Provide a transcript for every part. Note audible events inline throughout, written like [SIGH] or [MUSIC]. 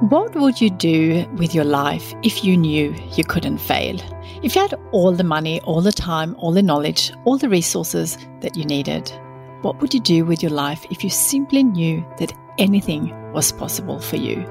What would you do with your life if you knew you couldn't fail? If you had all the money, all the time, all the knowledge, all the resources that you needed? What would you do with your life if you simply knew that anything was possible for you?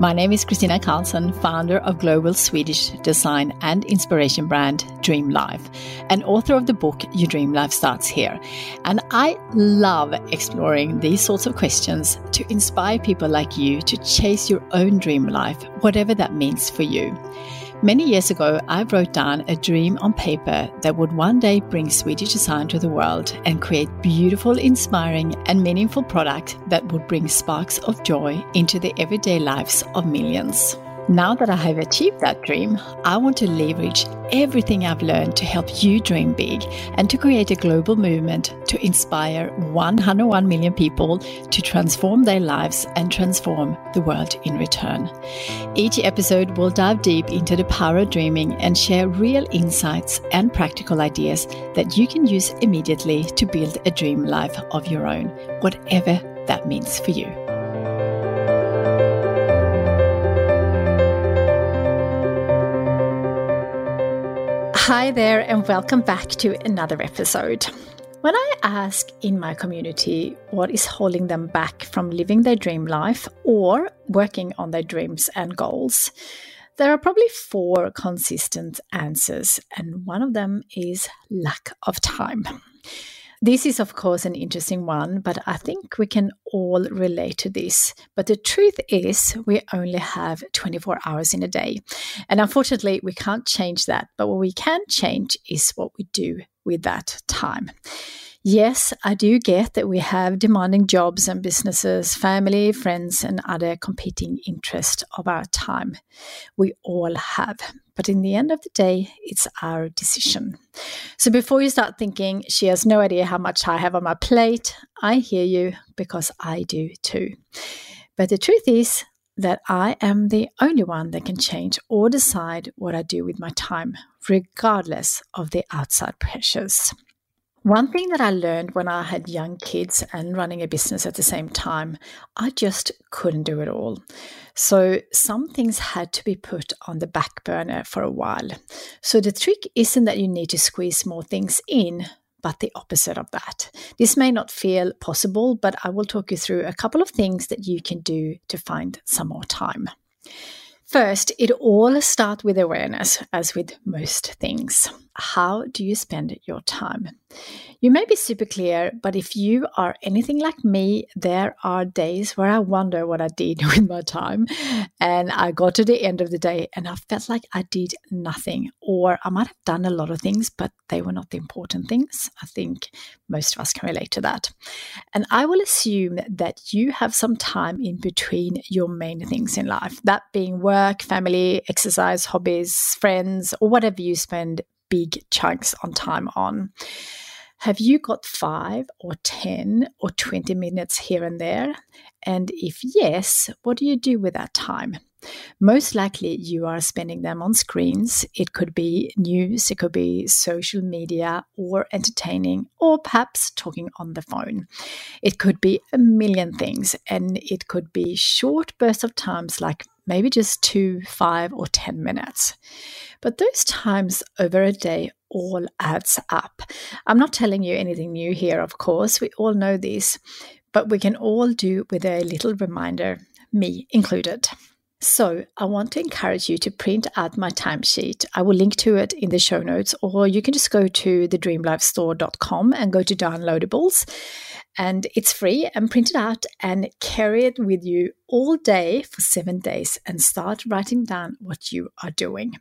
My name is Kristina Karlsson, founder of global Swedish design and inspiration brand Dream Life, and author of the book Your Dream Life Starts Here. And I love exploring these sorts of questions to inspire people like you to chase your own dream life, whatever that means for you. Many years ago, I wrote down a dream on paper that would one day bring Swedish design to the world and create beautiful, inspiring, and meaningful products that would bring sparks of joy into the everyday lives of millions. Now that I have achieved that dream, I want to leverage everything I've learned to help you dream big and to create a global movement to inspire 101 million people to transform their lives and transform the world in return. Each episode will dive deep into the power of dreaming and share real insights and practical ideas that you can use immediately to build a dream life of your own, whatever that means for you. Hi there, and welcome back to another episode. When I ask in my community what is holding them back from living their dream life or working on their dreams and goals, there are probably four consistent answers, and one of them is lack of time. This is, of course, an interesting one, but I think we can all relate to this. But the truth is, we only have 24 hours in a day. And unfortunately, we can't change that. But what we can change is what we do with that time. Yes, I do get that we have demanding jobs and businesses, family, friends, and other competing interests of our time. We all have. But in the end of the day, it's our decision. So before you start thinking, she has no idea how much I have on my plate, I hear you because I do too. But the truth is, that I am the only one that can change or decide what I do with my time, regardless of the outside pressures. One thing that I learned when I had young kids and running a business at the same time, I just couldn't do it all. So some things had to be put on the back burner for a while. So the trick isn't that you need to squeeze more things in, but the opposite of that. This may not feel possible, but I will talk you through a couple of things that you can do to find some more time. First, it all starts with awareness, as with most things. How do you spend your time? You may be super clear, but if you are anything like me, there are days where I wonder what I did [LAUGHS] with my time. And I got to the end of the day and I felt like I did nothing, or I might have done a lot of things, but they were not the important things. I think most of us can relate to that. And I will assume that you have some time in between your main things in life, that being work, family, exercise, hobbies, friends, or whatever you spend big chunks on time on. Have you got five or 10 or 20 minutes here and there? And if yes, what do you do with that time? Most likely, you are spending them on screens. It could be news, it could be social media, or entertaining, or perhaps talking on the phone. It could be a million things, and it could be short bursts of times like maybe just two, five, or 10 minutes. But those times over a day all adds up. I'm not telling you anything new here, of course, we all know this, but we can all do with a little reminder, me included. So, I want to encourage you to print out my timesheet. I will link to it in the show notes, or you can just go to thedreamlifestore.com and go to downloadables and it's free and print it out and carry it with you all day for seven days and start writing down what you are doing.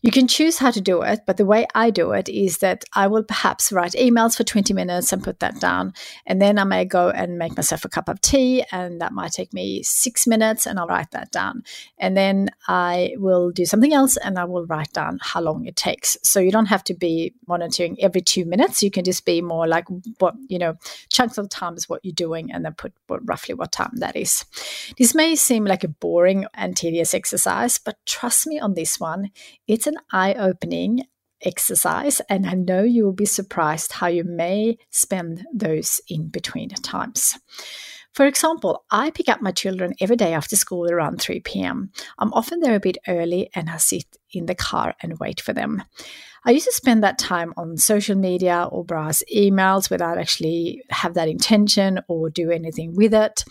You can choose how to do it, but the way I do it is that I will perhaps write emails for 20 minutes and put that down. And then I may go and make myself a cup of tea, and that might take me six minutes, and I'll write that down. And then I will do something else and I will write down how long it takes. So you don't have to be monitoring every two minutes. You can just be more like what, you know, chunks of time is what you're doing and then put what, roughly what time that is. This may seem like a boring and tedious exercise, but trust me on this one, it's an eye opening exercise, and I know you will be surprised how you may spend those in between times. For example, I pick up my children every day after school around 3 p.m. I'm often there a bit early and I sit in the car and wait for them. I used to spend that time on social media or browse emails without actually have that intention or do anything with it.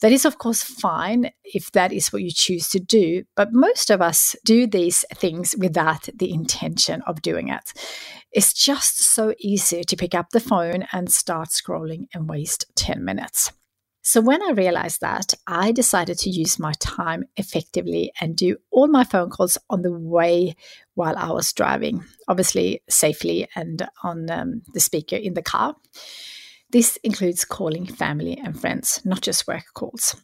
That is, of course, fine if that is what you choose to do, but most of us do these things without the intention of doing it. It's just so easy to pick up the phone and start scrolling and waste 10 minutes. So, when I realized that, I decided to use my time effectively and do all my phone calls on the way while I was driving, obviously safely and on um, the speaker in the car. This includes calling family and friends, not just work calls.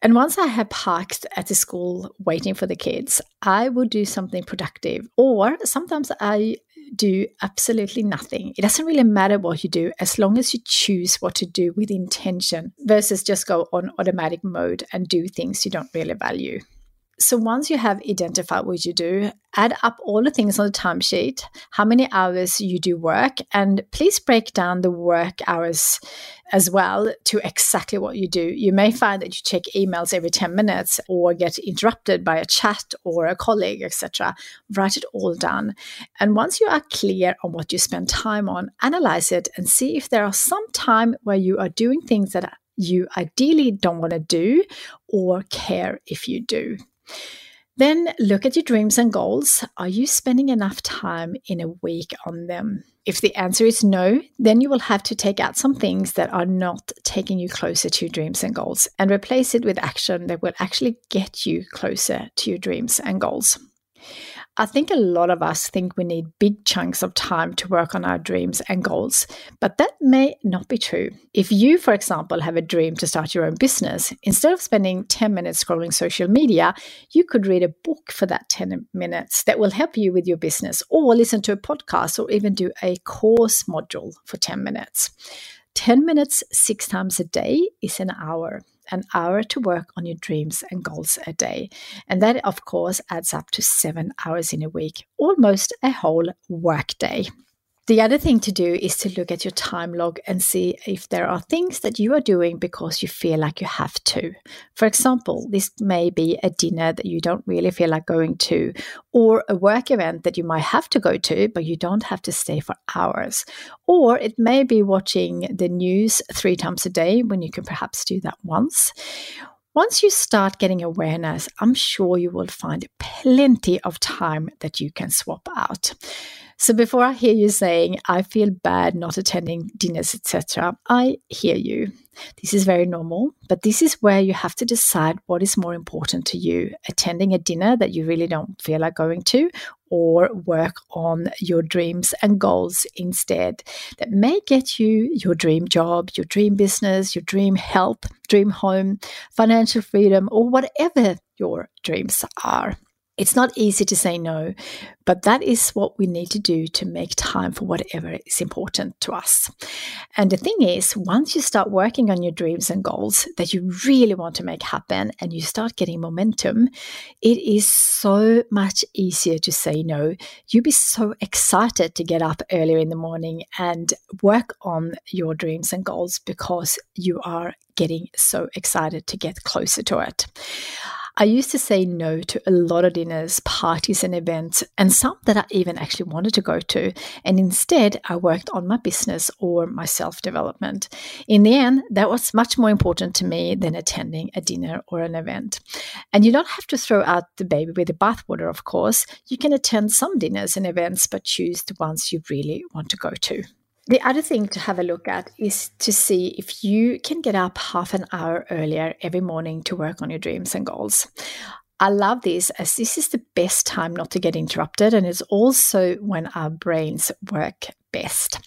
And once I had parked at the school waiting for the kids, I would do something productive. Or sometimes I do absolutely nothing. It doesn't really matter what you do as long as you choose what to do with intention versus just go on automatic mode and do things you don't really value. So once you have identified what you do, add up all the things on the timesheet, how many hours you do work, and please break down the work hours as well to exactly what you do. You may find that you check emails every 10 minutes or get interrupted by a chat or a colleague, etc. Write it all down. And once you are clear on what you spend time on, analyze it and see if there are some time where you are doing things that you ideally don't want to do or care if you do. Then look at your dreams and goals. Are you spending enough time in a week on them? If the answer is no, then you will have to take out some things that are not taking you closer to your dreams and goals and replace it with action that will actually get you closer to your dreams and goals. I think a lot of us think we need big chunks of time to work on our dreams and goals, but that may not be true. If you, for example, have a dream to start your own business, instead of spending 10 minutes scrolling social media, you could read a book for that 10 minutes that will help you with your business, or listen to a podcast, or even do a course module for 10 minutes. 10 minutes six times a day is an hour an hour to work on your dreams and goals a day. And that, of course, adds up to seven hours in a week, almost a whole work day. The other thing to do is to look at your time log and see if there are things that you are doing because you feel like you have to. For example, this may be a dinner that you don't really feel like going to, or a work event that you might have to go to, but you don't have to stay for hours. Or it may be watching the news three times a day when you can perhaps do that once. Once you start getting awareness, I'm sure you will find plenty of time that you can swap out. So before I hear you saying, I feel bad not attending dinners, etc., I hear you. This is very normal, but this is where you have to decide what is more important to you attending a dinner that you really don't feel like going to, or work on your dreams and goals instead that may get you your dream job, your dream business, your dream health, dream home, financial freedom, or whatever your dreams are. It's not easy to say no, but that is what we need to do to make time for whatever is important to us. And the thing is, once you start working on your dreams and goals that you really want to make happen and you start getting momentum, it is so much easier to say no. You'll be so excited to get up earlier in the morning and work on your dreams and goals because you are getting so excited to get closer to it. I used to say no to a lot of dinners, parties, and events, and some that I even actually wanted to go to. And instead, I worked on my business or my self development. In the end, that was much more important to me than attending a dinner or an event. And you don't have to throw out the baby with the bathwater, of course. You can attend some dinners and events, but choose the ones you really want to go to. The other thing to have a look at is to see if you can get up half an hour earlier every morning to work on your dreams and goals. I love this as this is the best time not to get interrupted, and it's also when our brains work best.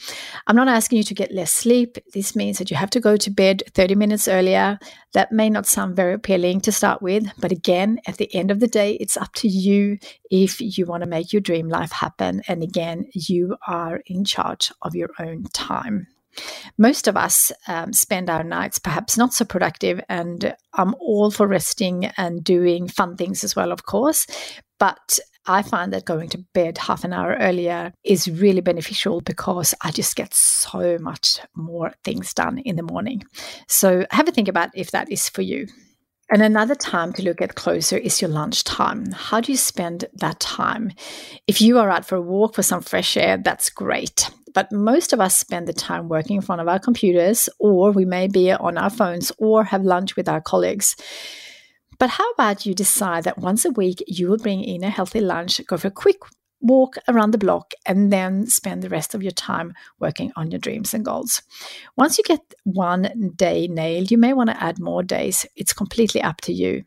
I'm not asking you to get less sleep. This means that you have to go to bed 30 minutes earlier. That may not sound very appealing to start with, but again, at the end of the day, it's up to you if you want to make your dream life happen. And again, you are in charge of your own time. Most of us um, spend our nights perhaps not so productive, and I'm all for resting and doing fun things as well, of course. But I find that going to bed half an hour earlier is really beneficial because I just get so much more things done in the morning. So have a think about if that is for you. And another time to look at closer is your lunch time. How do you spend that time? If you are out for a walk for some fresh air, that's great. But most of us spend the time working in front of our computers, or we may be on our phones or have lunch with our colleagues. But how about you decide that once a week you will bring in a healthy lunch, go for a quick walk around the block, and then spend the rest of your time working on your dreams and goals. Once you get one day nailed, you may want to add more days. It's completely up to you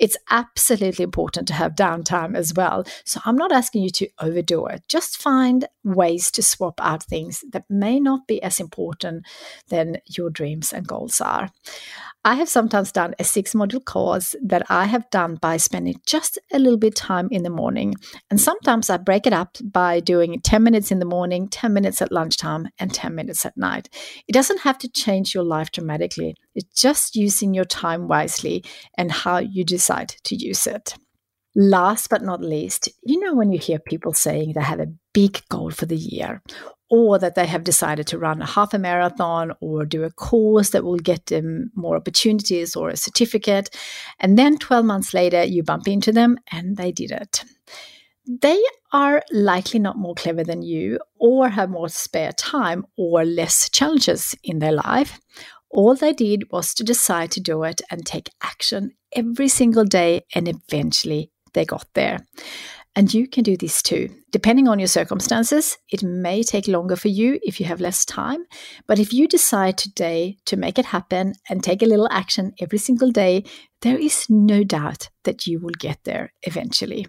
it's absolutely important to have downtime as well. So I'm not asking you to overdo it. Just find ways to swap out things that may not be as important than your dreams and goals are. I have sometimes done a six module course that I have done by spending just a little bit time in the morning. And sometimes I break it up by doing 10 minutes in the morning, 10 minutes at lunchtime, and 10 minutes at night. It doesn't have to change your life dramatically. It's just using your time wisely and how you decide to use it. Last but not least, you know, when you hear people saying they have a big goal for the year or that they have decided to run a half a marathon or do a course that will get them more opportunities or a certificate. And then 12 months later, you bump into them and they did it. They are likely not more clever than you or have more spare time or less challenges in their life. All they did was to decide to do it and take action every single day, and eventually they got there. And you can do this too. Depending on your circumstances, it may take longer for you if you have less time. But if you decide today to make it happen and take a little action every single day, there is no doubt that you will get there eventually.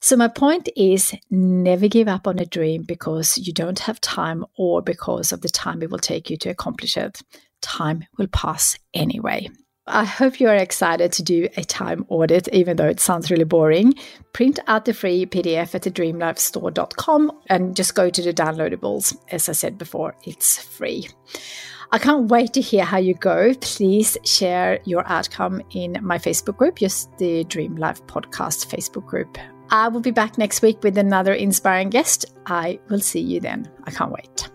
So, my point is never give up on a dream because you don't have time or because of the time it will take you to accomplish it. Time will pass anyway. I hope you are excited to do a time audit, even though it sounds really boring. Print out the free PDF at the dreamlifestore.com and just go to the downloadables. As I said before, it's free. I can't wait to hear how you go. Please share your outcome in my Facebook group, just the Dream Life Podcast Facebook group. I will be back next week with another inspiring guest. I will see you then. I can't wait.